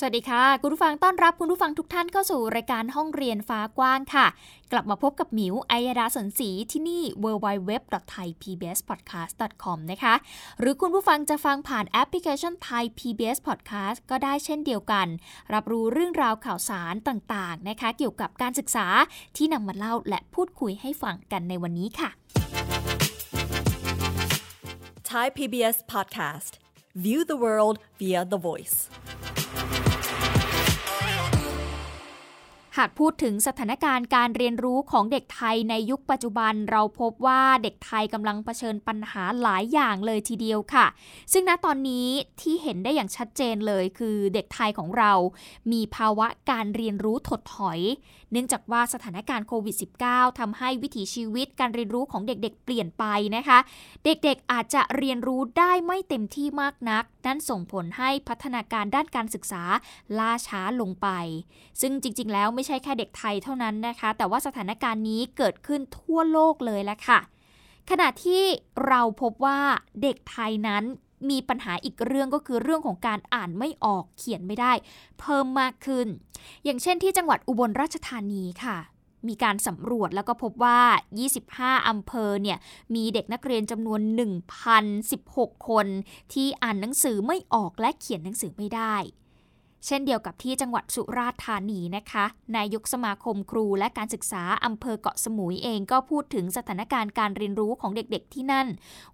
สวัสดีค่ะ คุณผู้ฟังต้อนรับคุณผู้ฟังทุกท่านเข้าสู่รายการห้องเรียนฟ้ากว้างค่ะ กลับมาพบกับหมิวอัยดาสนศรีที่นี่ www.thaipbspodcast.com นะคะ หรือคุณผู้ฟังจะฟังผ่านแอปพลิเคชัน Thai PBS Podcast ก็ได้เช่นเดียวกัน รับรู้เรื่องราวข่าวสารต่างๆนะคะ เกี่ยวกับการศึกษาที่นำมาเล่าและพูดคุยให้ฟังกันในวันนี้ค่ะ Thai PBS Podcast View the world via the voice หากพูดถึงสถานการณ์การเรียนรู้ของเด็กไทยในยุคปัจจุบัน เราพบว่าเด็กไทยกำลังเผชิญปัญหาหลายอย่างเลยทีเดียวค่ะ ซึ่งณตอนนี้ที่เห็นได้อย่างชัดเจนเลยคือเด็กไทยของเรา มีภาวะการเรียนรู้ถดถอย เนื่องจากว่าสถานการณ์โควิด -19 ทำให้วิถีชีวิตการเรียนรู้ของเด็กๆ เปลี่ยนไปนะคะ เด็กๆอาจจะเรียนรู้ได้ไม่เต็มที่มากนัก นั่นส่งผลให้พัฒนาการด้านการศึกษาล่าช้าลงไป ซึ่งจริงๆ แล้วไม่ใช่แค่เด็กไทยเท่านั้นนะคะ แต่ว่าสถานการณ์นี้เกิดขึ้นทั่วโลกเลยแหละค่ะ ขณะที่เราพบว่าเด็กไทยนั้นมีปัญหาอีกเรื่องก็คือเรื่องของการอ่านไม่ออกเขียนไม่ได้ เพิ่มมากขึ้น อย่างเช่นที่จังหวัดอุบลราชธานีค่ะ มีการสำรวจแล้วก็พบว่า 25 อำเภอเนี่ยมีเด็กนักเรียนจำนวน 1,016 คน ที่อ่านหนังสือไม่ออกและเขียนหนังสือไม่ได้ เช่นเดียวกับที่จังหวัดสุราษฎร์ธานีนะคะ นายกสมาคมครูและการศึกษาอำเภอเกาะสมุยเองก็พูดถึงสถานการณ์การเรียนรู้ของเด็กๆที่นั่น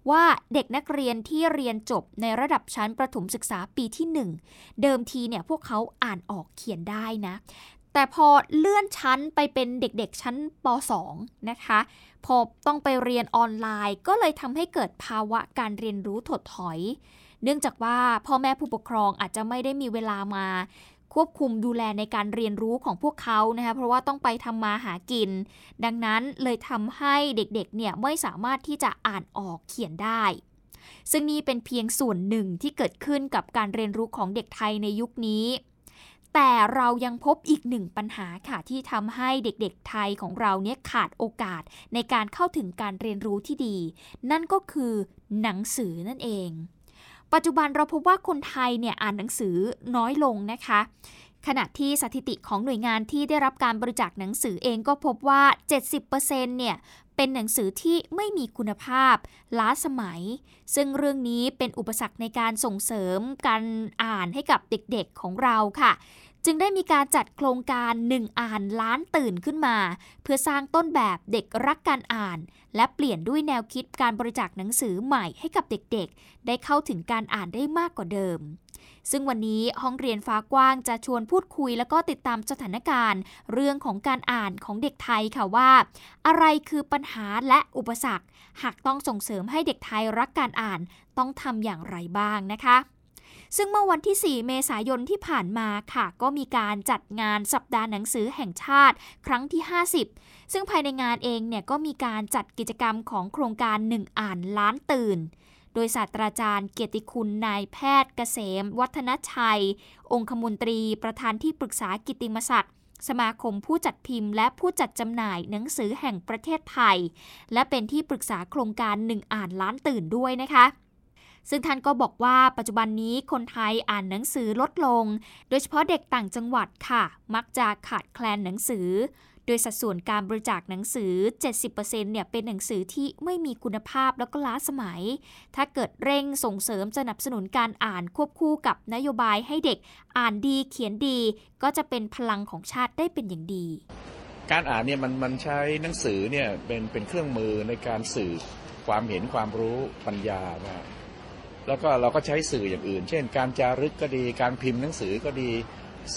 ว่าเด็กนักเรียนที่เรียนจบในระดับชั้นประถมศึกษาปีที่ 1 เดิมทีเนี่ยพวกเขาอ่านออกเขียนได้นะ แต่พอเลื่อนชั้นไปเป็นเด็กๆชั้นป .2 นะคะ พอต้องไปเรียนออนไลน์ ก็เลยทำให้เกิดภาวะการเรียนรู้ถดถอย เนื่องจากว่าพ่อแม่ผู้ปกครองอาจจะไม่ได้มีเวลามาควบคุมดูแลในการเรียนรู้ของพวกเขานะคะเพราะว่าต้องไปทำมาหากิน ดังนั้นเลยทำให้เด็กๆเนี่ยไม่สามารถที่จะอ่านออกเขียนได้ ซึ่งนี่เป็นเพียงส่วนหนึ่งที่เกิดขึ้นกับการเรียนรู้ของเด็กไทยในยุคนี้ แต่เรายังพบอีกหนึ่งปัญหาค่ะที่ทำให้เด็กๆไทยของเราเนี่ยขาดโอกาสในการเข้าถึงการเรียนรู้ที่ดี นั่นก็คือหนังสือนั่นเอง ปัจจุบันเราพบว่าคนไทยเนี่ยอ่านหนังสือน้อยลงนะคะ ขณะที่สถิติของหน่วยงานที่ได้รับการบริจาคหนังสือเองก็พบว่า 70%เนี่ยเป็นหนังสือที่ไม่มีคุณภาพ ล้าสมัย ซึ่งเรื่องนี้เป็นอุปสรรคในการส่งเสริมการอ่านให้กับเด็กๆของเราค่ะ จึงได้มีการจัดโครงการหนึ่งอ่านล้านตื่นขึ้นมา เพื่อสร้างต้นแบบเด็กรักการอ่าน และเปลี่ยนด้วยแนวคิดการบริจาคหนังสือใหม่ให้กับเด็กๆ ได้เข้าถึงการอ่านได้มากกว่าเดิม ซึ่งวันนี้ห้องเรียนฟ้ากว้างจะชวนพูดคุย แล้วก็ติดตามสถานการณ์ เรื่องของการอ่านของเด็กไทยค่ะว่า อะไรคือปัญหาและอุปสรรค หากต้องส่งเสริมให้เด็กไทยรักการอ่านต้องทำอย่างไรบ้างนะคะ ซึ่งเมื่อวันที่ 4 เมษายนที่ผ่านมาค่ะ ก็มีการจัดงานสัปดาห์หนังสือแห่งชาติครั้งที่ 50 ซึ่งภายในงานเองเนี่ยก็มีการจัดกิจกรรมของโครงการหนึ่งอ่านล้านตื่น โดยศาสตราจารย์เกียรติคุณนายแพทย์เกษม วัฒนชัย องคมนตรีประธานที่ปรึกษากิตติมศักดิ์สมาคมผู้จัดพิมพ์และผู้จัดจำหน่ายหนังสือแห่งประเทศไทย และเป็นที่ปรึกษาโครงการหนึ่งอ่านล้านตื่นด้วยนะคะ ซึ่งท่านก็บอกว่าปัจจุบันนี้คนไทยอ่านหนังสือลดลง โดยเฉพาะเด็กต่างจังหวัดค่ะ มักจะขาดแคลนหนังสือ โดยสัดส่วนการบริจาคหนังสือ 70%เนี่ยเป็นหนังสือที่ไม่มีคุณภาพแล้วก็ล้าสมัย ถ้าเกิดเร่งส่งเสริมสนับสนุนการอ่านควบคู่กับนโยบายให้เด็กอ่านดีเขียนดี ก็จะเป็นพลังของชาติได้เป็นอย่างดีการอ่านเนี่ยมันมันใช้หนังสือเนี่ยเป็นเป็นเครื่องมือในการสื่อความเห็นความรู้ปัญญานะ แล้วก็เราก็ใช้สื่ออย่างอื่น เช่น การจารึกก็ดี การพิมพ์หนังสือก็ดี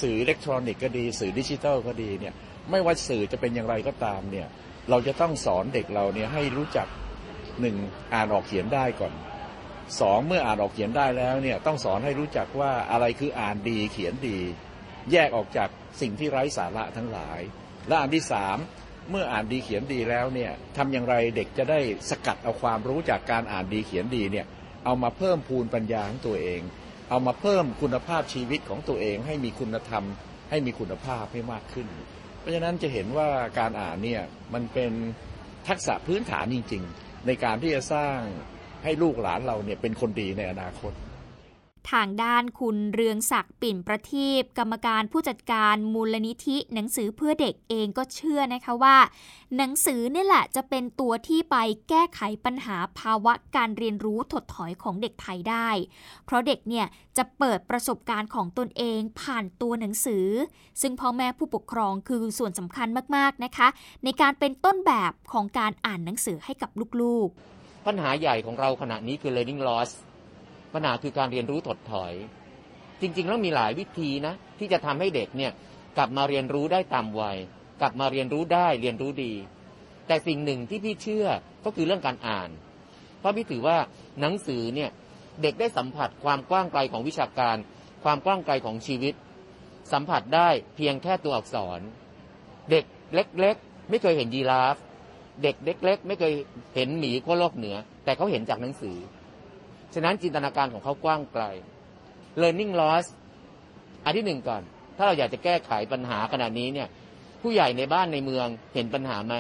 สื่ออิเล็กทรอนิกส์ก็ดี สื่อดิจิทัลก็ดีเนี่ย ไม่ว่าสื่อจะเป็นอย่างไรก็ตามเนี่ย เราจะต้องสอนเด็กเราเนี่ยให้รู้จักหนึ่งอ่านออกเขียนได้ก่อนสองเมื่ออ่านออกเขียนได้แล้วเนี่ยต้องสอนให้รู้จักว่าอะไรคืออ่านดีเขียนดี แยกออกจากสิ่งที่ไร้สาระทั้งหลาย และอันที่สามเมื่ออ่านดีเขียนดีแล้วเนี่ยทำอย่างไรเด็กจะได้สกัดเอาความรู้จากการอ่านดีเขียนดีเนี่ย เอามาเพิ่มพูนปัญญาของตัวเอง เอามาเพิ่มคุณภาพชีวิตของตัวเอง ให้มีคุณธรรม ให้มีคุณภาพให้มากขึ้น เพราะฉะนั้นจะเห็นว่าการอ่านเนี่ยมันเป็นทักษะพื้นฐานจริง ๆ ในการที่จะสร้างให้ลูกหลานเราเนี่ยเป็นคนดีในอนาคต ทางด้านคุณเรืองศักดิ์ปิ่นประทีปกรรมการผู้จัดการมูลนิธิ หนังสือเพื่อเด็กเองก็เชื่อนะคะว่า หนังสือนี่แหละจะเป็นตัวที่ไปแก้ไขปัญหาภาวะการเรียนรู้ถดถอยของเด็กไทยได้ เพราะเด็กเนี่ยจะเปิดประสบการณ์ของตนเองผ่านตัวหนังสือ ซึ่งพ่อแม่ผู้ปกครองคือส่วนสำคัญมากๆนะคะ ในการเป็นต้นแบบของการอ่านหนังสือให้กับลูกๆ ปัญหาใหญ่ของเราขณะนี้คือ learning loss ปัญหาคือการเรียนรู้ถดถอย จริง ๆ แล้วมีหลายวิธีนะ ที่จะทำให้เด็กเนี่ยกลับมาเรียนรู้ได้ตามวัย กลับมาเรียนรู้ได้เรียนรู้ดี แต่สิ่งหนึ่งที่พี่เชื่อก็คือเรื่องการอ่าน เพราะพี่ถือว่าหนังสือเนี่ยเด็กได้สัมผัสความกว้างไกลของวิชาการ ความกว้างไกลของชีวิต สัมผัสได้เพียงแค่ตัวอักษร เด็กเล็ก ๆ ไม่เคยเห็นยีราฟ เด็กเล็ก ๆ ไม่เคยเห็นหมีขั้วโลกเหนือ แต่เขาเห็นจากหนังสือ ฉะนั้นจินตนาการของเขากว้างไกล learning loss อันที่หนึ่งก่อน ถ้าเราอยากจะแก้ไขปัญหาขนาดนี้เนี่ย ผู้ใหญ่ในบ้านในเมืองเห็นปัญหาไหม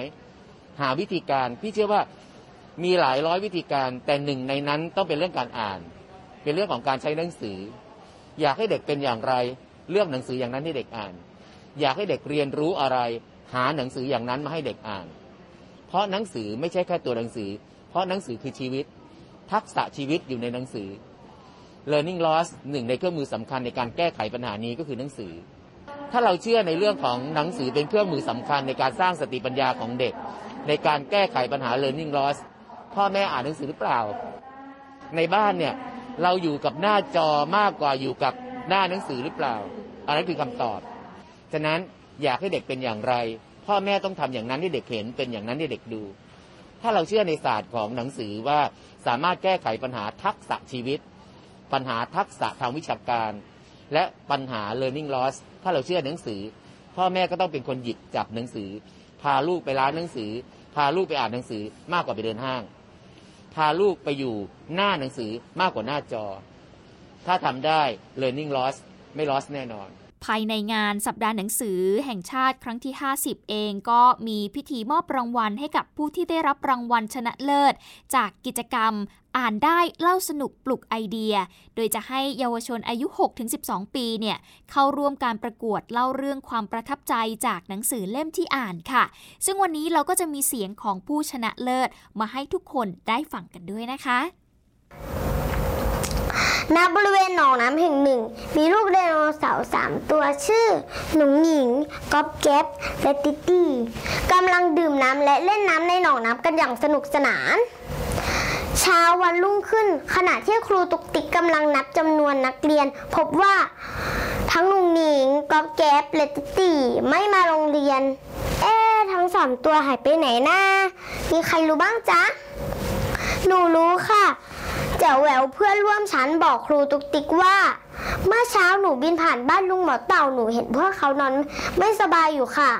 หาวิธีการ พี่เชื่อว่ามีหลายร้อยวิธีการ แต่หนึ่งในนั้นต้องเป็นเรื่องการอ่าน เป็นเรื่องของการใช้หนังสือ อยากให้เด็กเป็นอย่างไรเลือกหนังสืออย่างนั้นให้เด็กอ่าน อยากให้เด็กเรียนรู้อะไร หาหนังสืออย่างนั้นมาให้เด็กอ่าน เพราะหนังสือไม่ใช่แค่ตัวหนังสือ เพราะหนังสือคือชีวิต ทักษะชีวิตอยู่ในหนังสือ learning loss หนึ่งในเครื่องมือสำคัญในการแก้ไขปัญหานี้ก็คือหนังสือ ถ้าเราเชื่อในเรื่องของหนังสือเป็นเครื่องมือสำคัญในการสร้างสติปัญญาของเด็ก ในการแก้ไขปัญหา learning loss พ่อแม่อ่านหนังสือหรือเปล่า ในบ้านเนี่ยเราอยู่กับหน้าจอมากกว่าอยู่กับหน้าหนังสือหรือเปล่า อันนั้นคือคำตอบ ฉะนั้นอยากให้เด็กเป็นอย่างไร พ่อแม่ต้องทำอย่างนั้นให้เด็กเห็นเป็นอย่างนั้นให้เด็กดู ถ้าเราเชื่อในศาสตร์ของหนังสือว่าสามารถแก้ไขปัญหาทักษะชีวิต ปัญหาทักษะทางวิชาการ และปัญหา learning loss ถ้าเราเชื่อหนังสือ พ่อแม่ก็ต้องเป็นคนหยิบจับหนังสือ พาลูกไปร้านหนังสือ พาลูกไปอ่านหนังสือมากกว่าไปเดินห้าง พาลูกไปอยู่หน้าหนังสือมากกว่าหน้าจอ ถ้าทำได้ learning loss ไม่ loss แน่นอน ภายในงานสัปดาห์หนังสือแห่งชาติครั้งที่ 50 เองก็มีพิธีมอบรางวัลให้กับผู้ที่ได้รับรางวัลชนะเลิศ จากกิจกรรมอ่านได้เล่าสนุกปลุกไอเดีย โดยจะให้เยาวชนอายุ 6-12 ปีเนี่ยเข้าร่วมการประกวดเล่าเรื่องความประทับใจจากหนังสือเล่มที่อ่านค่ะ ซึ่งวันนี้เราก็จะมีเสียงของผู้ชนะเลิศมาให้ทุกคนได้ฟังกันด้วยนะคะ ณบริเวณหนองน้ำแห่งหนึ่ง มีลูกไดโนเสาร์สามตัวชื่อ หนุ่งหญิงก๊อบแก๊บและติตี้กำลังดื่มน้ำและเล่นน้ำในหนองน้ำกันอย่างสนุกสนาน เช้าวันรุ่งขึ้น ขณะที่ครูตุกติกกำลังนับจำนวนนักเรียน พบว่าทั้งหนุ่งหญิงก๊อบแก๊บและติตี้ไม่มาโรงเรียน เอ๊ทั้งสามตัวหายไปไหนนะมีใครรู้บ้างจ๊ะ หนูรู้ค่ะแจ๋วแหววเพื่อนร่วมชั้นบอกครูตุกติกว่า เมื่อเช้าหนูบินผ่านบ้านลุงหมอเต่าหนูเห็นพวกเขานอนไม่สบายอยู่ค่ะ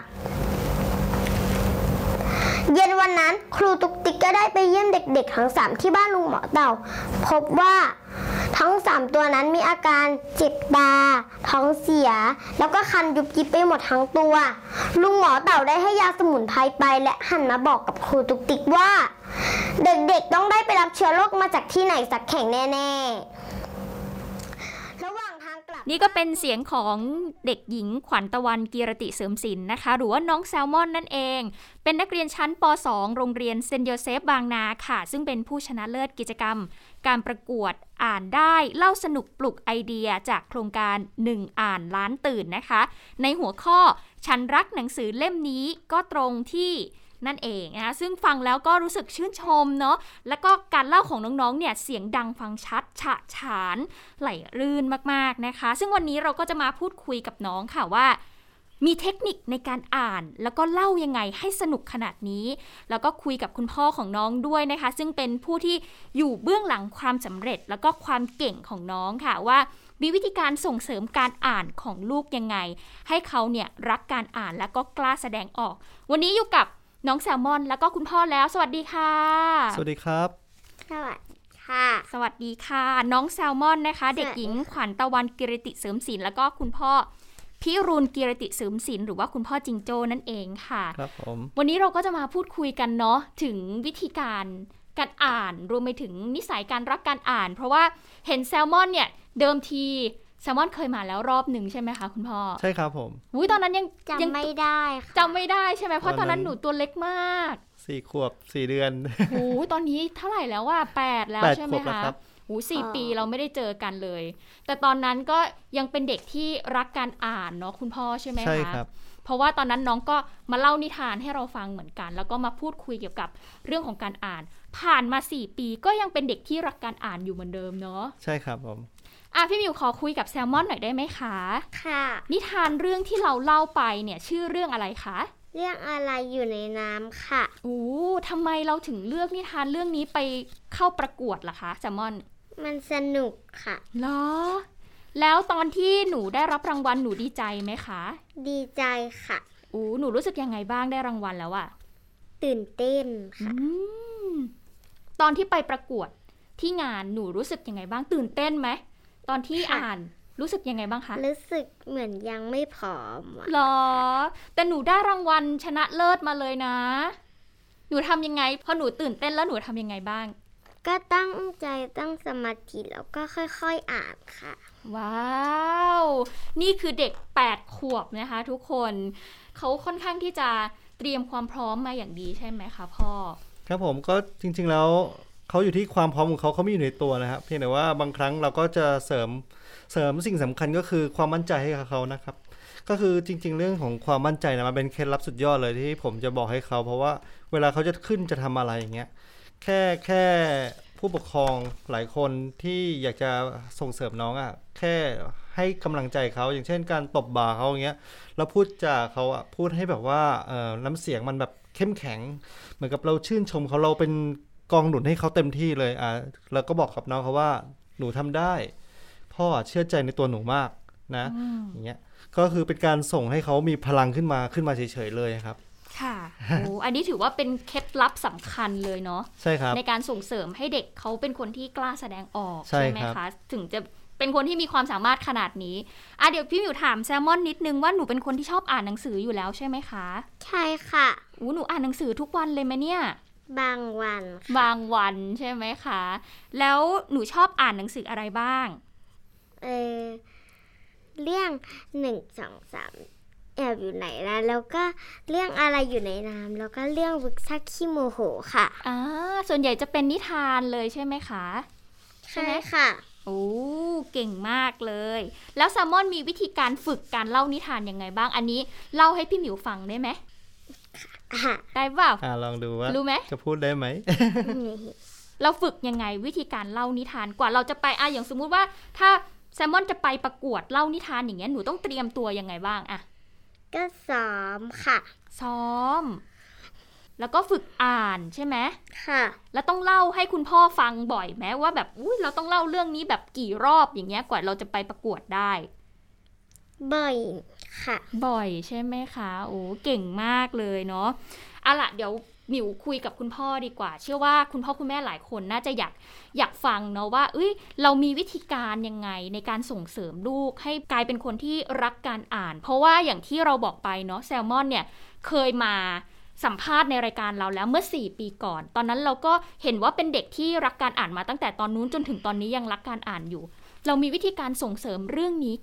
เย็นวันนั้นครูตุกติกก็ได้ไปเยี่ยมเด็กๆ ทั้งสามที่บ้านลุงหมอเต่า พบว่าทั้งสามตัวนั้นมีอาการเจ็บตา ท้องเสีย แล้วก็คันยุบยิบไปหมดทั้งตัว ลุงหมอเต่าได้ให้ยาสมุนไพรไปและหันมาบอกกับครูตุกติกว่า เด็กๆต้องได้ไปรับเชื้อโรคมาจากที่ไหนสักแข่งแน่ๆ ระหว่างทางกลับ นี่ก็เป็นเสียงของเด็กหญิงขวัญตะวันกีรติเสริมศิลป์นะคะ หรือว่าน้องแซลมอนนั่นเอง เป็นนักเรียนชั้นป .2 โรงเรียนเซนโยเซฟบางนาค่ะ ซึ่งเป็นผู้ชนะเลิศกิจกรรม การประกวดอ่านได้เล่าสนุกปลุกไอเดียจากโครงการ 1 อ่านล้านตื่นนะคะ ในหัวข้อฉันรักหนังสือเล่มนี้ก็ตรงที่ นั่นเองนะคะซึ่งฟังแล้วก็รู้สึกชื่นชมเนาะแล้วก็การเล่าของน้องๆเนี่ยเสียงดังฟังชัดฉะฉานไหลรื่นมากๆนะคะ ซึ่งวันนี้เราก็จะมาพูดคุยกับน้องค่ะว่ามีเทคนิคในการอ่านแล้วก็เล่ายังไงให้สนุกขนาดนี้ แล้วก็คุยกับคุณพ่อของน้องด้วยนะคะ ซึ่งเป็นผู้ที่อยู่เบื้องหลังความสำเร็จ แล้วก็ความเก่งของน้องค่ะว่า มีวิธีการส่งเสริมการอ่านของลูกยังไง ให้เขาเนี่ยรักการอ่านแล้วก็กล้าแสดงออก วันนี้อยู่กับ น้องแซลมอนแล้วก็คุณพ่อแล้ว สวัสดีค่ะ สวัสดีครับ สวัสดีค่ะ สวัสดีค่ะ น้องแซลมอนนะคะสวัสดีเด็กหญิงขวัญตะวันกิรติเสริมศิลป์แล้วก็คุณพ่อพิรุณกิรติเสริมศิลป์หรือว่าคุณพ่อจิงโจ้นั่นเองค่ะ ครับผม วันนี้เราก็จะมาพูดคุยกันเนาะถึงวิธีการการอ่านรวมไปถึงนิสัยการรักการอ่าน เพราะว่าเห็นแซลมอนเนี่ยเดิมที แซลมอนเคยมาแล้วรอบหนึ่งใช่ไหมคะคุณพ่อ ใช่ครับผมอุ้ยตอนนั้นยังยังจำไม่ได้ค่ะจำไม่ได้ใช่ไหมเพราะตอนนั้นตอนนั้นหนูตัวเล็กมากสี่ขวบสี่เดือนโอ้ยตอนนี้เท่าไหร่แล้วว่าแปดแล้วแปดใช่ไหมขวบแล้วคะครับโอ้สี่ปีเราไม่ได้เจอกันเลย แต่ตอนนั้นก็ยังเป็นเด็กที่รักการอ่านเนาะคุณพ่อใช่ไหมคะใช่ครับเพราะว่าตอนนั้นน้องก็มาเล่านิทานให้เราฟังเหมือนกัน แล้วก็มาพูดคุยเกี่ยวกับเรื่องของการอ่าน ผ่านมา 4 ปีก็ยังเป็นเด็กที่รักการอ่านอยู่เหมือนเดิมเนาะใช่ครับผม อะพี่มิวขอคุยกับแซลมอนหน่อยได้ไหมคะ ค่ะ นิทานเรื่องที่เราเล่าไปเนี่ยชื่อเรื่องอะไรคะ เรื่องอะไรอยู่ในน้ำค่ะ โอ้ทำไมเราถึงเลือกนิทานเรื่องนี้ไปเข้าประกวดล่ะคะแซลมอน มันสนุกค่ะเหรอ แล้วตอนที่หนูได้รับรางวัลหนูดีใจไหมคะ ดีใจค่ะอู้หนูรู้สึกยังไงบ้างได้รางวัลแล้วอะตื่นเต้นค่ะ อืม ตอนที่ไปประกวดที่งานหนูรู้สึกยังไงบ้างตื่นเต้นไหม ตอนที่ค่ะอ่านรู้สึกยังไงบ้างคะ รู้สึกเหมือนยังไม่พร้อมอะหรอ แต่หนูได้รางวัลชนะเลิศมาเลยนะ หนูทำยังไง พอหนูตื่นเต้นแล้วหนูทำยังไงบ้าง ก็ตั้งใจตั้งสมาธิแล้วก็ค่อยๆอ่านค่ะ ว้าว นี่คือเด็ก 8 ขวบนะคะทุกคน เขาค่อนข้างที่จะเตรียมความพร้อมมาอย่างดีใช่ไหมคะพ่อ ครับผมก็จริงๆแล้ว เขาอยู่ที่ความพร้อมของเขาเขาไม่อยู่ในตัวนะครับ เพียงแต่ว่าบางครั้งเราก็จะเสริมเสริมสิ่งสำคัญก็คือความมั่นใจให้กับเขานะครับ ก็คือจริง ๆ เรื่องของความมั่นใจนะมันเป็นเคล็ดลับสุดยอดเลยที่ผมจะบอกให้เขา เพราะว่าเวลาเขาจะขึ้นจะทำอะไรอย่างเงี้ยแค่แค่ผู้ปกครองหลายคนที่อยากจะส่งเสริมน้องอะ่ะแค่ให้กำลังใจเขาอย่างเช่นการตบบ่าเขาอย่างเงี้ยแล้วพูดจาเขาอะพูดให้แบบว่าเออน้ำเสียงมันแบบเข้มแข็ง เหมือนกับเราชื่นชมเขาเราเป็น กองหนุนให้เขาเต็มที่เลยอะแล้วก็บอกกับน้องเขาว่าหนูทำได้ พ่อเชื่อใจในตัวหนูมากนะอย่างเงี้ยก็คือเป็นการส่งให้เขามีพลังขึ้นมาขึ้นมาเฉยๆเลยครับ ค่ะโอ้อันนี้ถือว่าเป็นเคล็ดลับสำคัญเลยเนาะใช่ครับในการส่งเสริมให้เด็กเขาเป็นคนที่กล้าแสดงออกใช่ไหมครับคะถึงจะเป็นคนที่มีความสามารถขนาดนี้อะเดี๋ยวพี่หมิวถามแซลมอนนิดนึงว่าหนูเป็นคนที่ชอบอ่านหนังสืออยู่แล้วใช่ไหมคะ ใช่ค่ะอู้หนูอ่านหนังสือทุกวันเลยไหมเนี่ย บางวันค่ะบางวันใช่ไหมคะ แล้วหนูชอบอ่านหนังสืออะไรบ้าง เออเรื่องหนึ่งสองสามแอบอยู่ไหนนะแล้วก็เรื่องอะไรอยู่ในน้ำแล้วก็เรื่องวิกซักขี้โมโหค่ะอ่าส่วนใหญ่จะเป็นนิทานเลยใช่ไหมคะ ใช่ใช่ไหมค่ะ โอ้เก่งมากเลย แล้วแซลมอนมีวิธีการฝึกการเล่านิทานยังไงบ้างอันนี้ เล่าให้พี่หมิวฟังได้ไหมอะ ได้เปล่าอ่าลองดูว่ารู้ไหมจะพูดได้ไหมเราฝึกยังไงวิธีการเล่านิทานกว่าเราจะไปอะอย่างสมมุติว่า ถ้าแซลมอนจะไปประกวดเล่านิทานอย่างเงี้ยหนูต้องเตรียมตัวยังไงบ้างอะก็ซ้อมค่ะ ซ้อม แล้วก็ฝึกอ่านใช่ไหมค่ะ แล้วต้องเล่าให้คุณพ่อฟังบ่อยไหมว่าแบบอุ้ยเราต้องเล่าเรื่องนี้แบบกี่รอบอย่างเงี้ยกว่าเราจะไปประกวดได้ บ่อย ค่ะ บ่อยใช่ไหมคะ โอ้เก่งมากเลยเนาะเอาล่ะเดี๋ยวหมิวคุยกับคุณพ่อดีกว่า เชื่อว่าคุณพ่อคุณแม่หลายคนน่าจะอยากอยากฟังเนาะว่า เอ้ย เรามีวิธีการยังไงในการส่งเสริมลูกให้กลายเป็นคนที่รักการอ่าน เพราะว่าอย่างที่เราบอกไปเนาะแซลมอนเนี่ยเคยมาสัมภาษณ์ในรายการเราแล้วเมื่อ 4 ปีก่อน ตอนนั้นเราก็เห็นว่าเป็นเด็กที่รักการอ่านมาตั้งแต่ตอนนู้นจนถึงตอนนี้ยังรักการอ่านอยู่ เรามีวิธีการส่งเสริมเรื่องนี้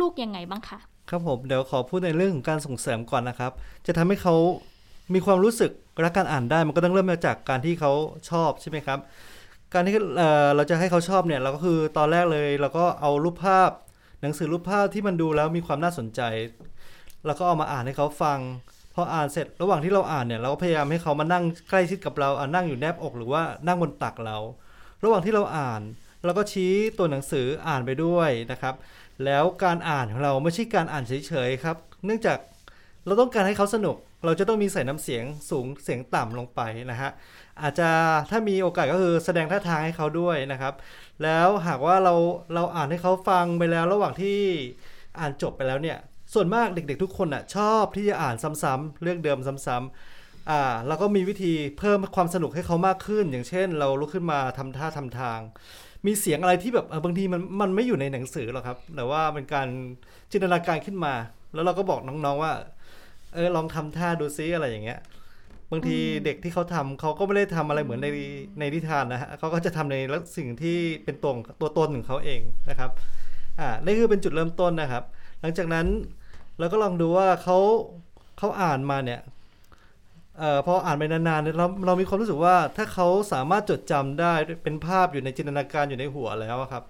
ลูกๆยังไงบ้างคะ ครับผมเดี๋ยวขอพูดในเรื่องของการส่งเสริมก่อนนะครับ จะทำให้เขามีความรู้สึกรักการอ่านได้มันก็ต้องเริ่มมาจากการที่เขาชอบใช่ไหมครับ การที่เเราจะให้เขาชอบเนี่ยเราก็คือตอนแรกเลยเราก็เอารูปภาพ หนังสือรูปภาพที่มันดูแล้วมีความน่าสนใจ แล้วก็เอามาอ่านให้เขาฟังพออ่านเสร็จระหว่างที่เราอ่านเนี่ยเราก็พยายามให้เขามานั่งใกล้ชิดกับเราอ่านั่งอยู่แนบอกหรือว่านั่งบนตักเรา ระหว่างที่เราอ่านเราก็ชี้ตัวหนังสืออ่านไปด้วยนะครับ แล้วการอ่านของเราไม่ใช่การอ่านเฉยๆครับ เนื่องจากเราต้องการให้เขาสนุก เราจะต้องมีใส่น้ำเสียงสูงเสียงต่ำลงไปนะฮะอาจจะถ้ามีโอกาสก็คือแสดงท่าทางให้เขาด้วยนะครับ แล้วหากว่าเราเราอ่านให้เขาฟังไปแล้ว ระหว่างที่อ่านจบไปแล้วเนี่ยส่วนมากเด็ก ๆ ทุกคนอะชอบที่จะอ่านซ้ำๆเรื่องเดิมซ้ำๆอ่าเราก็มีวิธีเพิ่มความสนุกให้เขามากขึ้น อย่างเช่น เราลุกขึ้นมาทำท่าทำทาง มีเสียงอะไรที่แบบเออบางทีมันมันไม่อยู่ในหนังสือหรอกครับ แต่ว่าเป็นการจินตนาการขึ้นมา แล้วเราก็บอกน้องๆว่า เออลองทำท่าดูซิอะไรอย่างเงี้ย บางทีเด็กที่เขาทำเขาก็ไม่ได้ทำอะไรเหมือนในในนิทานนะฮะเขาก็จะทำในลักสิ่งที่เป็นตัวตัวตนของเขาเองนะครับอ่านี่คือเป็นจุดเริ่มต้นนะครับ หลังจากนั้นเราก็ลองดูว่าเขาเขาอ่านมาเนี่ยเอ่อพออ่านไปนานๆเนี่ยเราเรามีความรู้สึกว่าถ้าเขาสามารถจดจำได้เป็นภาพอยู่ในจินตนาการอยู่ในหัวแล้วอะครับ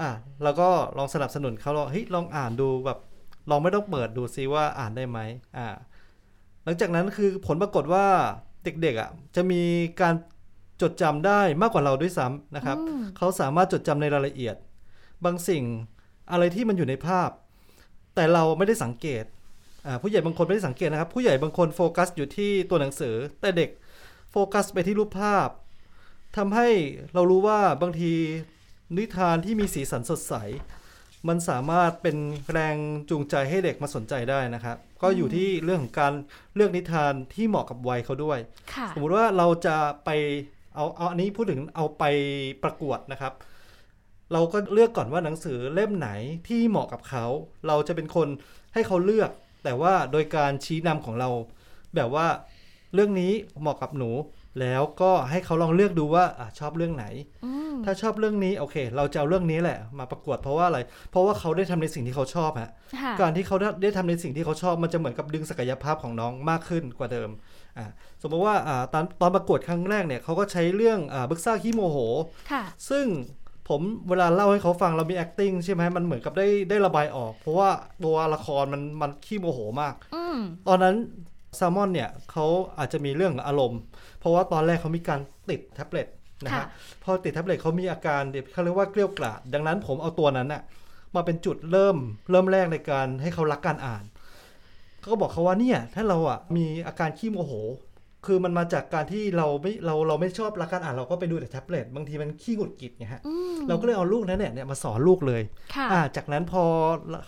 อ่าเราก็ลองสนับสนุนเขาลองเฮ้ยลองอ่านดูแบบลองไม่ต้องเปิดดูซิว่าอ่านได้ไหมอ่าหลังจากนั้นคือผลปรากฏว่าเด็กๆอะจะมีการจดจำได้มากกว่าเราด้วยซ้ำนะครับอืมเขาสามารถจดจำในรายละเอียด บางสิ่งอะไรที่มันอยู่ในภาพ แต่เราไม่ได้สังเกตอ่า ผู้ใหญ่บางคนไม่ได้สังเกตนะครับ ผู้ใหญ่บางคนโฟกัสอยู่ที่ตัวหนังสือ แต่เด็กโฟกัสไปที่รูปภาพทำให้เรารู้ว่าบางทีนิทานที่มีสีสันสดใส มันสามารถเป็นแรงจูงใจให้เด็กมาสนใจได้นะครับ ก็อยู่ที่เรื่องของการเลือกนิทานที่เหมาะกับวัยเขาด้วยค่ะสมมุติว่าเราจะไปเอาเอาอันนี้พูดถึงเอาไปประกวดนะครับ เราก็เลือกก่อนว่าหนังสือเล่มไหนที่เหมาะกับเขา เราจะเป็นคนให้เขาเลือก แต่ว่าโดยการชี้นำของเรา แบบว่าเรื่องนี้เหมาะกับหนู แล้วก็ให้เขาลองเลือกดูว่าอะชอบเรื่องไหนอืมถ้าชอบเรื่องนี้โอเค เราจะเอาเรื่องนี้แหละ มาประกวดเพราะว่าอะไร เพราะว่าเขาได้ทำในสิ่งที่เขาชอบฮะค่ะการที่เขาได้ได้ทำในสิ่งที่เขาชอบมันจะเหมือนกับดึงศักยภาพของน้องมากขึ้นกว่าเดิมอ่าสมมติว่าอ่าตอนตอนประกวดครั้งแรกเนี่ยเขาก็ใช้เรื่องอ่าบึกซ่าขี้โมโหค่ะซึ่ง ผมเวลาเล่าให้เขาฟังเรามี acting ใช่ไหมมันเหมือนกับได้ได้ระบายออก เพราะว่าตัวละครมันมันขี้โมโหมากอืมตอนนั้นแซลมอนเนี่ยเขาอาจจะมีเรื่องอารมณ์ เพราะว่าตอนแรกเขามีการติดแท็บเล็ตนะค่ะฮะพอติดแท็บเล็ตเขามีอาการเดี๋ยวเขาเรียกว่าเกลี้ยวกล่อดดังนั้นผมเอาตัวนั้นน่ะมาเป็นจุดเริ่มเริ่มแรกในการให้เขารักการอ่าน เขาก็บอกเขาว่าเนี่ยถ้าเราอะมีอาการขี้โมโห คือมันมาจากการที่เราไม่เราเราไม่ชอบรักการอ่านเราก็ไปดูแต่แท็บเล็ตบางทีมันขี้หงุดหงิดไงฮะอืมเราก็เลยเอาลูกนั้นเนี่ยเนี่ยมาสอนลูกเลยค่ะอ่าจากนั้นพอ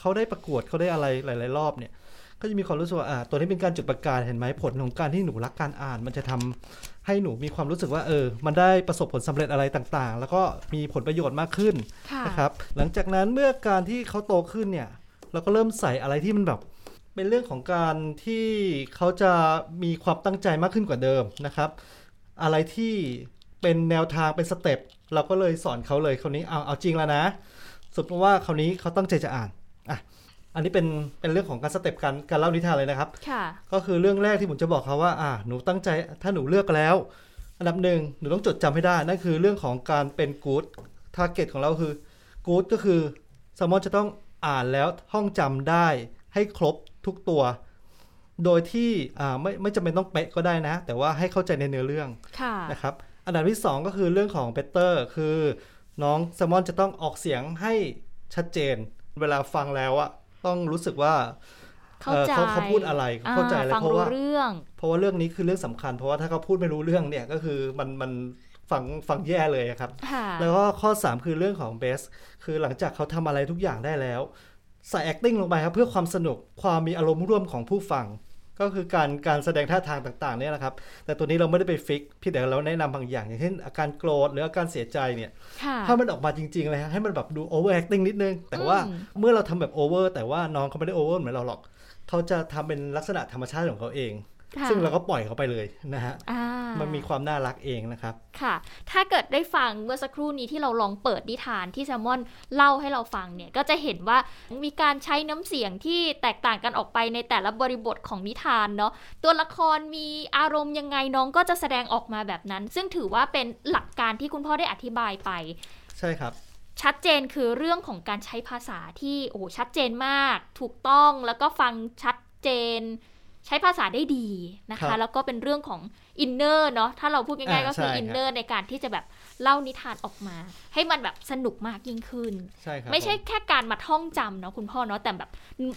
เขาได้ประกวดเขาได้อะไรหลาย ๆ รอบเนี่ย ก็จะมีความรู้สึกว่าอ่าตัวนี้เป็นการจุดประกายเห็นไหมผลของการที่หนูรักการอ่าน มันจะทำให้หนูมีความรู้สึกว่าเออ มันได้ประสบผลสำเร็จอะไรต่างๆ แล้วก็มีผลประโยชน์มากขึ้นค่ะนะครับ หลังจากนั้นเมื่อการที่เขาโตขึ้นเนี่ย เราก็เริ่มใส่อะไรที่มันแบบ เป็นเรื่องของการที่เขาจะมีความตั้งใจมากขึ้นกว่าเดิมนะครับ อะไรที่เป็นแนวทางเป็น step เราก็เลยสอนเขาเลยคราวนี้เอาเอาจริงแล้วนะสมมติว่าคราวนี้เขาตั้งใจจะอ่านอะอันนี้เป็นเป็นเรื่องของการ step การการเล่านิทานเลยนะครับค่ะก็คือเรื่องแรกที่ผมจะบอกเขาว่าอ่าหนูตั้งใจถ้าหนูเลือกแล้ว อันดับหนึ่งหนูต้องจดจำให้ได้นั่นคือเรื่องของการเป็น good target ของเราคือ good ก็คือสมมติจะต้องอ่านแล้วท่องจำได้ให้ครบ ทุกตัว โดยที่อ่าไม่ไม่จำเป็นต้องเป๊ะก็ได้นะ แต่ว่าให้เข้าใจในเนื้อเรื่องค่ะนะครับอันดับที่ 2 ก็คือเรื่องของเ e เตอร์คือน้องแซมมอนจะต้องออกเสียงให้ชัดเจน เวลาฟังแล้วอะต้องรู้สึกว่าเข้าเอ่อใจเขาเขาพูดอะไรเข้าใจอ่แล้วฟังเพราะรู้ว่าเรื่อง เพราะว่าเรื่องนี้คือเรื่องสำคัญ เพราะว่าถ้าเขาพูดไม่รู้เรื่องเนี่ยก็คือมันมันฟังฟังแย่เลยอะครับค่ะแล้วก็ข้อ 3 คือเรื่องของเบส คือหลังจากเขาทำอะไรทุกอย่างได้แล้ว ใส่ acting ลงไปครับเพื่อความสนุกความมีอารมณ์ร่วมของผู้ฟัง ก็คือการการแสดงท่าทางต่างๆเนี่ยนะครับ แต่ตัวนี้เราไม่ได้ไปฟิกพี่แต่เราแนะนำบางอย่าง อย่างเช่นอาการโกรธหรืออาการเสียใจเนี่ยค่ะถ้ามันออกมาจริงๆเลยฮะให้มันแบบดู over acting นิดนึง แต่ว่าอืมเมื่อเราทำแบบ over แต่ว่าน้องเขาไม่ได้ over เหมือนเราหรอกเขาจะทำเป็นลักษณะธรรมชาติของเขาเองค่ะ ซึ่งเราก็ปล่อยเขาไปเลยนะฮะอ่ามันมีความน่ารักเองนะครับ ค่ะ ถ้าเกิดได้ฟังเมื่อสักครู่นี้ที่เราลองเปิดนิทานที่แซมมอนเล่าให้เราฟังเนี่ยก็จะเห็นว่ามีการใช้น้ำเสียงที่แตกต่างกันออกไปในแต่ละบริบทของนิทานเนาะตัวละครมีอารมณ์ยังไงน้องก็จะแสดงออกมาแบบนั้น ซึ่งถือว่าเป็นหลักการที่คุณพ่อได้อธิบายไป ใช่ครับชัดเจนคือเรื่องของการใช้ภาษาที่โอ้โหชัดเจนมาก ถูกต้องแล้วก็ฟังชัดเจน ใช้ภาษาได้ดีนะครัคะบแล้วก็เป็นเรื่องของ inner เนาะถ้าเราพูดง่ายๆอ่าก็คือใช่ inner ในการที่จะแบบเล่านิทานออกมา ให้มันแบบสนุกมากยิ่งขึ้นใช่ครับไม่ใช่ผแค่การมาท่องจำเนาะคุณพ่อเนาะแต่แบบ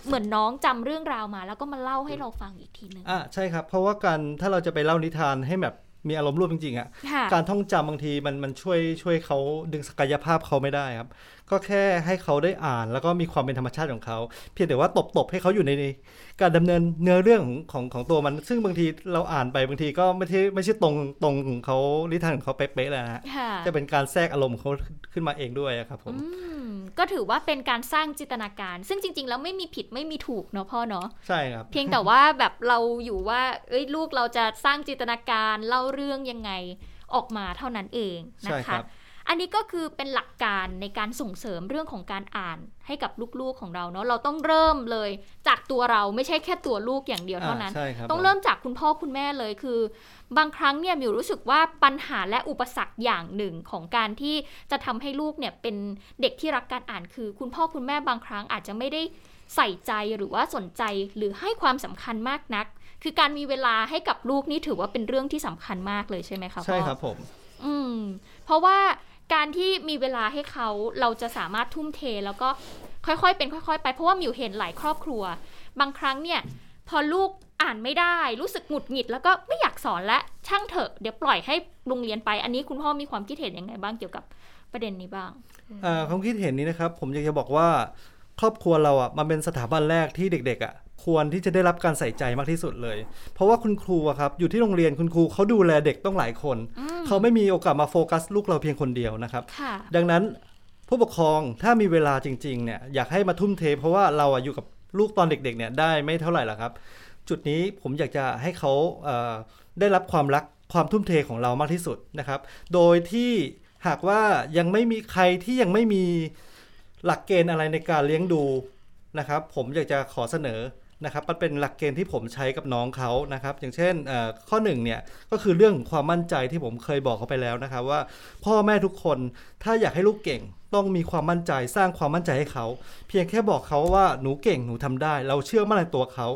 เหมือนน้องจำเรื่องราวมา แล้วก็มาเล่าให้เราฟังอีกทีหนึ่งอะใช่ครับ เพราะว่าการถ้าเราจะไปเล่านิทานให้แบบมีอารมณ์ร่วมจริงๆอะค่ะ การท่องจำบางทีมันมันช่วยช่วยเขาดึงศักยภาพเขาไม่ได้ครับ ก็แค่ให้เขาได้อ่าน แล้วก็มีความเป็นธรรมชาติของเขา เพียงแต่ว่าตบๆให้เขาอยู่ในการดำเนินเนื้อเรื่องของของของตัวมัน ซึ่งบางทีเราอ่านไปบางทีก็ไม่ใช่ไม่ใช่ตรงตรงของเขานิทานของเขาเป๊ะๆเลยนะฮะค่ะจะเป็นการแทรกอารมณ์ของเขาขึ้นมาเองด้วยอะครับผมอืมก็ถือว่าเป็นการสร้างจินตนาการ ซึ่งจริง ๆ แล้วไม่มีผิดไม่มีถูกเนาะพ่อเนาะใช่ครับ เพียงแต่ว่าแบบเราอยู่ว่าเอ้ยลูกเราจะสร้างจินตนาการเล่าเรื่องยังไงออกมาเท่านั้นเองนะใช่ครัคะบ อันนี้ก็คือเป็นหลักการในการส่งเสริมเรื่องของการอ่านให้กับลูกๆของเราเนาะเราต้องเริ่มเลยจากตัวเราไม่ใช่แค่ตัวลูกอย่างเดียวเท่านั้นอ่าใช่ครับต้องผมเริ่มจากคุณพ่อคุณแม่เลยคือ บางครั้งเนี่ยมิวรู้สึกว่าปัญหาและอุปสรรคอย่างหนึ่งของการที่จะทำให้ลูกเนี่ยเป็นเด็กที่รักการอ่านคือ คุณพ่อคุณแม่บางครั้งอาจจะไม่ได้ใส่ใจหรือว่าสนใจหรือให้ความสำคัญมากนัก คือการมีเวลาให้กับลูกนี่ถือว่าเป็นเรื่องที่สำคัญมากเลยใช่ไหมคะพ่อใช่ครับผม อืม เพราะว่า การที่มีเวลาให้เขาเราจะสามารถทุ่มเทแล้วก็ค่อยๆ เป็นค่อยๆ ไปเพราะว่ามิวเห็นหลายครอบครัว บางครั้งเนี่ยพอลูกอ่านไม่ได้รู้สึกหงุดหงิด แล้วก็ไม่อยากสอนและช่างเถอะเดี๋ยวปล่อยให้โรงเรียนไป อันนี้คุณพ่อมีความคิดเห็นยังไงบ้างเกี่ยวกับประเด็นนี้บ้างความคิดเห็นนี้นะครับ ผมอยากจะบอกว่าครอบครัวเราอะมันเป็นสถาบันแรกที่เด็กๆอะ ควรที่จะได้รับการใส่ใจมากที่สุดเลย เพราะว่าคุณครูอะครับอยู่ที่โรงเรียนคุณครูเขาดูแลเด็กต้องหลายคนอืมเขาไม่มีโอกาสมาโฟกัสลูกเราเพียงคนเดียวนะครับค่ะดังนั้นผู้ปกครองถ้ามีเวลาจริงๆเนี่ยอยากให้มาทุ่มเท เพราะว่าเราอะอยู่กับลูกตอนเด็กๆเนี่ยได้ไม่เท่าไหร่หรอกครับ จุดนี้ผมอยากจะให้เขาเอ่อได้รับความรักความทุ่มเทของเรามากที่สุดนะครับ โดยที่หากว่ายังไม่มีใครที่ยังไม่มีหลักเกณฑ์อะไรในการเลี้ยงดูนะครับ ผมอยากจะขอเสนอ นะครับมันเป็นหลักเกณฑ์ที่ผมใช้กับน้องเขานะครับ อย่างเช่นข้อหนึ่งเนี่ยก็คือเรื่องความมั่นใจที่ผมเคยบอกเขาไปแล้วนะครับว่า พ่อแม่ทุกคนถ้าอยากให้ลูกเก่ง ต้องมีความมั่นใจสร้างความมั่นใจให้เขา เพียงแค่บอกเขาว่าหนูเก่งหนูทำได้ เราเชื่อมั่นในตัวเขา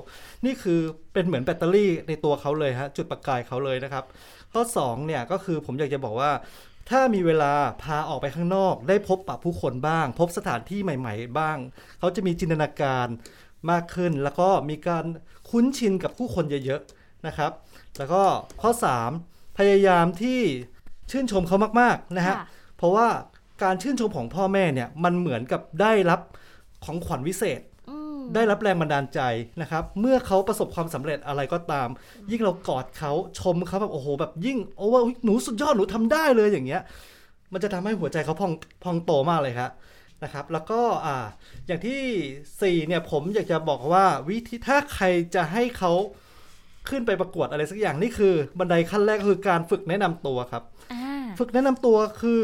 นี่คือเป็นเหมือนแบตเตอรี่ในตัวเขาเลยฮะจุดประกายเขาเลยนะครับข้อ2เนี่ยก็คือผมอยากจะบอกว่าถ้ามีเวลาพาออกไปข้างนอก ได้พบปะผู้คนบ้าง พบสถานที่ใหม่ ๆ บ้าง เขาจะมีจินตนาการ มากขึ้น แล้วก็มีการคุ้นชินกับผู้คนเยอะๆนะครับ แล้วก็ข้อ 3 พยายามที่ชื่นชมเขามากๆนะฮะค่ะเพราะว่าการชื่นชมของพ่อแม่เนี่ยมันเหมือนกับได้รับของขวัญวิเศษอืมได้รับแรงบันดาลใจนะครับ เมื่อเขาประสบความสำเร็จอะไรก็ตาม ยิ่งเรากอดเขาชมเขาแบบโอ้โหแบบยิ่งโอ้ว่าอุ๊ยหนูสุดยอดหนูทำได้เลยอย่างเงี้ย มันจะทำให้หัวใจเขาพองพองโตมากเลยครับ นะครับแล้วก็อ่าอย่างที่สี่เนี่ยผมอยากจะบอกว่าวิธีถ้าใครจะให้เขาขึ้นไปประกวดอะไรสักอย่างนี่คือ บันไดขั้นแรกก็คือการฝึกแนะนำตัวครับอ่าฝึกแนะนำตัวคือ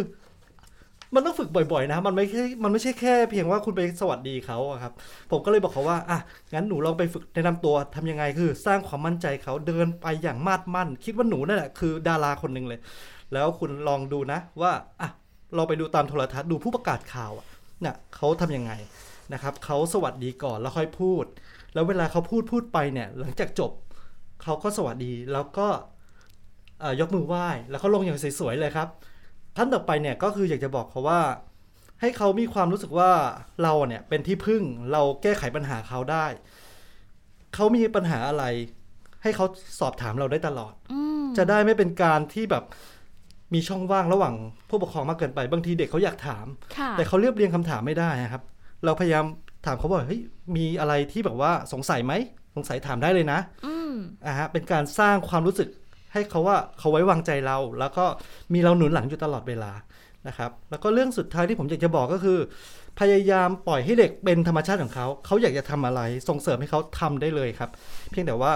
มันต้องฝึกบ่อยๆนะมันไม่ใช่มันไม่ใช่แค่เพียงว่าคุณไปสวัสดีเขาอะครับ ผมก็เลยบอกเขาว่าอะงั้นหนูลองไปฝึกแนะนำตัวทำยังไงคือ สร้างความมั่นใจเขาเดินไปอย่างมาดมั่น คิดว่าหนูนั่นแหละคือดาราคนหนึ่งเลย แล้วคุณลองดูนะว่าอะเราไปดูตามโทรทัศน์ดูผู้ประกาศข่าวอะ เนี่ยเขาทำยังไงนะครับเขาสวัสดีก่อนแล้วค่อยพูด แล้วเวลาเขาพูดพูดไปเนี่ยหลังจากจบเขาก็สวัสดีแล้วก็เอ่อยกมือไหว้แล้วก็ลงอย่างสวยๆเลยครับท่านต่อไปเนี่ยก็คืออยากจะบอกเขาว่า ให้เขามีความรู้สึกว่าเราเนี่ยเป็นที่พึ่งเราแก้ไขปัญหาเขาได้เขามีปัญหาอะไร ให้เขาสอบถามเราได้ตลอดอืมจะได้ไม่เป็นการที่แบบ มีช่องว่างระหว่างผู้ปกครองมากเกินไปบางทีเด็กเขาอยากถามค่ะแต่เขาเรียบเรียงคำถามไม่ได้นะครับ เราพยายามถามเขาว่าเฮ้ยมีอะไรที่แบบว่าสงสัยไหมสงสัยถามได้เลยนะอืมอ่าฮะเป็นการสร้างความรู้สึกให้เขาว่าเขาไว้วางใจเรา แล้วก็มีเราหนุนหลังอยู่ตลอดเวลานะครับแล้วก็เรื่องสุดท้ายที่ผมอยากจะบอกก็คือ พยายามปล่อยให้เด็กเป็นธรรมชาติของเขา เขาอยากจะทำอะไรส่งเสริมให้เขาทำได้เลยครับ เพียงแต่ว่า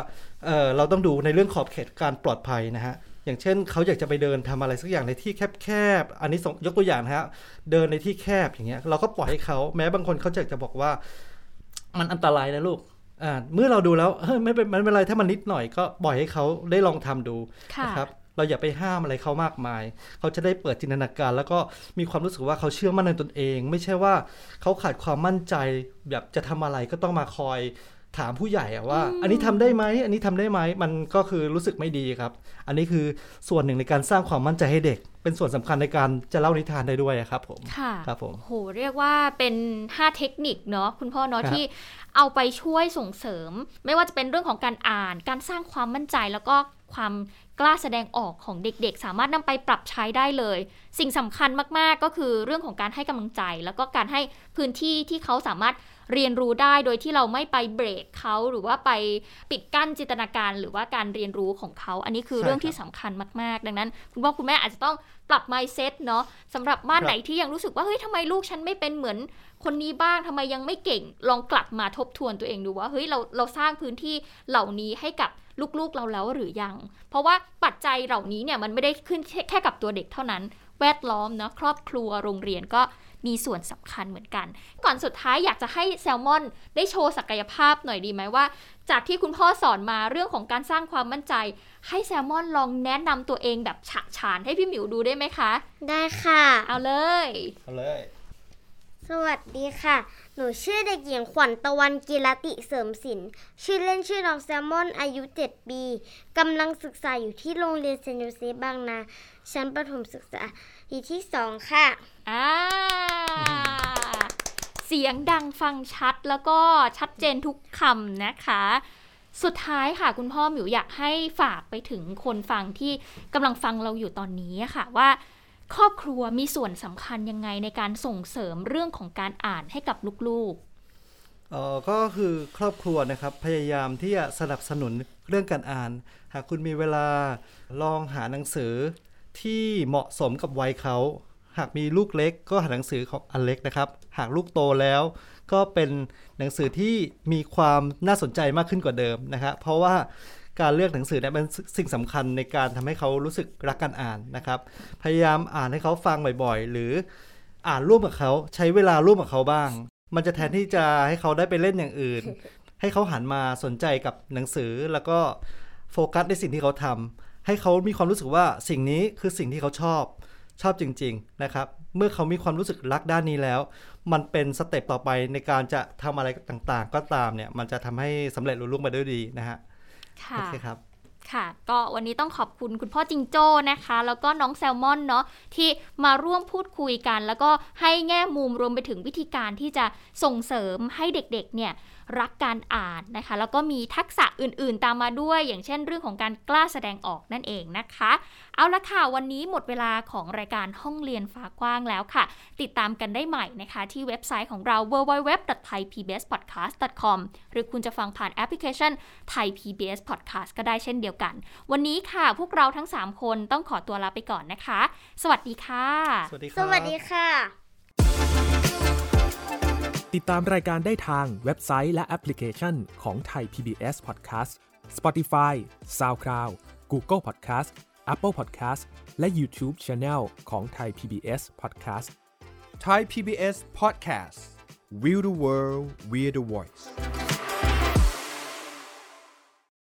เอ่อเราต้องดูในเรื่องขอบเขตการปลอดภัยนะฮะ อย่างเช่นเขาอยากจะไปเดินทำอะไรสักอย่างในที่แคบๆ อันนี้ส่งยกตัวอย่างนะฮะ เดินในที่แคบอย่างเงี้ย เราก็ปล่อยให้เขา แม้บางคนเขาจะจะบอกว่า มันอันตรายนะลูก อ่า เมื่อเราดูแล้วเฮ้ยไม่เป็นไม่เป็นไรถ้ามันนิดหน่อยก็ปล่อยให้เขาได้ลองทำดูค่ะนะครับ เราอย่าไปห้ามอะไรเขามากมาย เขาจะได้เปิดจินตนาการ แล้วก็มีความรู้สึกว่าเขาเชื่อมั่นในตนเอง ไม่ใช่ว่าเขาขาดความมั่นใจแบบจะทำอะไรก็ต้องมาคอย ถามผู้ใหญ่อะว่า อันนี้ทำได้ไหมอันนี้ทำได้ไหมมันก็คือรู้สึกไม่ดีครับ อันนี้คือส่วนหนึ่งในการสร้างความมั่นใจให้เด็ก เป็นส่วนสำคัญในการจะเล่านิทานได้ด้วยอะครับผมค่ะครับผมโหเรียกว่าเป็น 5 เทคนิคเนาะคุณพ่อเนาะครับที่เอาไปช่วยส่งเสริม ไม่ว่าจะเป็นเรื่องของการอ่าน การสร้างความมั่นใจแล้วก็ความกล้าแสดงออกของเด็กๆ สามารถนำไปปรับใช้ได้เลย สิ่งสำคัญมากๆก็คือเรื่องของการให้กำลังใจ แล้วก็การให้พื้นที่ที่เขาสามารถ เรียนรู้ได้โดยที่เราไม่ไปเบรกเขาหรือว่าไปปิดกั้นจินตนาการ หรือว่าการเรียนรู้ของเขา อันนี้คือใช่เรื่องครับที่สำคัญมาก ๆ ดังนั้น คุณพ่อคุณแม่อาจจะต้องปรับ mindset เนาะสำหรับบ้านครับไหนที่ยังรู้สึกว่าเฮ้ยทำไมลูกฉันไม่เป็นเหมือนคนนี้บ้างทำไมยังไม่เก่ง ลองกลับมาทบทวนตัวเองดูว่าเฮ้ยเราเราสร้างพื้นที่เหล่านี้ให้กับลูกๆเราแล้วหรือยัง เพราะว่าปัจจัยเหล่านี้เนี่ยมันไม่ได้ขึ้นแค่แค่กับตัวเด็กเท่านั้น แวดล้อมเนาะครอบครัวโรงเรียนก็มีส่วนสำคัญเหมือนกัน ก่อนสุดท้ายอยากจะให้แซลมอนได้โชว์ศักยภาพหน่อยดีไหมว่า จากที่คุณพ่อสอนมาเรื่องของการสร้างความมั่นใจ ให้แซลมอนลองแนะนำตัวเองแบบฉะฉานให้พี่หมิวดูได้ไหมคะ ได้ค่ะ เอาเลย เอาเลย สวัสดีค่ะ หนูชื่อเด็กหญิงขวัญตะวันกีรติเสริมศิลป์ชื่อเล่นชื่อน้องแซลมอน อายุ 7 ปี กำลังศึกษาอยู่ที่โรงเรียนเซนต์โยเซฟบางนา ชั้นประถมศึกษาปีที่ 2 ค่ะ อ่า เสียงดังฟังชัดแล้วก็ชัดเจนทุกคำนะคะ สุดท้ายค่ะ คุณพ่อหมิวอยากให้ฝากไปถึงคนฟังที่กำลังฟังเราอยู่ตอนนี้ค่ะว่า ครอบครัวมีส่วนสำคัญยังไงในการส่งเสริมเรื่องของการอ่านให้กับลูกเออก็คือครอบครัวนะครับพยายามที่จะสนับสนุนเรื่องการอ่าน หากคุณมีเวลาลองหาหนังสือที่เหมาะสมกับวัยเขา หากมีลูกเล็กก็หาหนังสือของอันเล็กนะครับ หากลูกโตแล้ว ก็เป็นหนังสือที่มีความน่าสนใจมากขึ้นกว่าเดิมนะครับเพราะว่า การเลือกหนังสือเนี่ยเป็นสิ่งสำคัญในการทำให้เขารู้สึกรักการอ่านนะครับ พยายามอ่านให้เขาฟังบ่อยๆ หรืออ่านร่วมกับเขาใช้เวลาร่วมกับเขาบ้าง มันจะแทนที่จะให้เขาได้ไปเล่นอย่างอื่น ให้เขาหันมาสนใจกับหนังสือแล้วก็โฟกัสในสิ่งที่เขาทำให้เขามีความรู้สึกว่าสิ่งนี้คือสิ่งที่เขาชอบชอบจริง ๆ นะครับ เมื่อเขามีความรู้สึกรักด้านนี้แล้ว มันเป็นสเต็ปต่อไปในการจะทำอะไรต่างๆ ก็ตามเนี่ย มันจะทำให้สำเร็จลุล่วงไปด้วยดีนะฮะๆค่ะ โอเคครับ ค่ะ ก็วันนี้ต้องขอบคุณคุณพ่อจิงโจ้นะคะ แล้วก็น้องแซลมอนเนาะที่มาร่วมพูดคุยกัน แล้วก็ให้แง่มุมรวมไปถึงวิธีการที่จะส่งเสริมให้เด็กๆ เนี่ยรักการอ่านนะคะ แล้วก็มีทักษะอื่นๆ ตามมาด้วย อย่างเช่นเรื่องของการกล้าแสดงออกนั่นเองนะคะ เอาละค่ะ วันนี้หมดเวลาของรายการห้องเรียนฟ้ากว้างแล้วค่ะ ติดตามกันได้ใหม่นะคะ ที่เว็บไซต์ของเรา www.thaipbspodcast.com หรือคุณจะฟังผ่านแอปพลิเคชัน Thai PBS Podcast ก็ได้เช่นเดียวกัน วันนี้ค่ะพวกเราทั้ง 3 คนต้องขอตัวลาไปก่อนนะคะ สวัสดีค่ะ สวัสดีคสรับวัสดีค่ะ ติดตามรายการได้ทางเว็บไซต์และแอปพลิเคชันของไทย PBS Podcast Spotify SoundCloud Google Podcast Apple Podcast และ YouTube Channel ของไทย PBS Podcast Thai PBS Podcast We the World We the Voice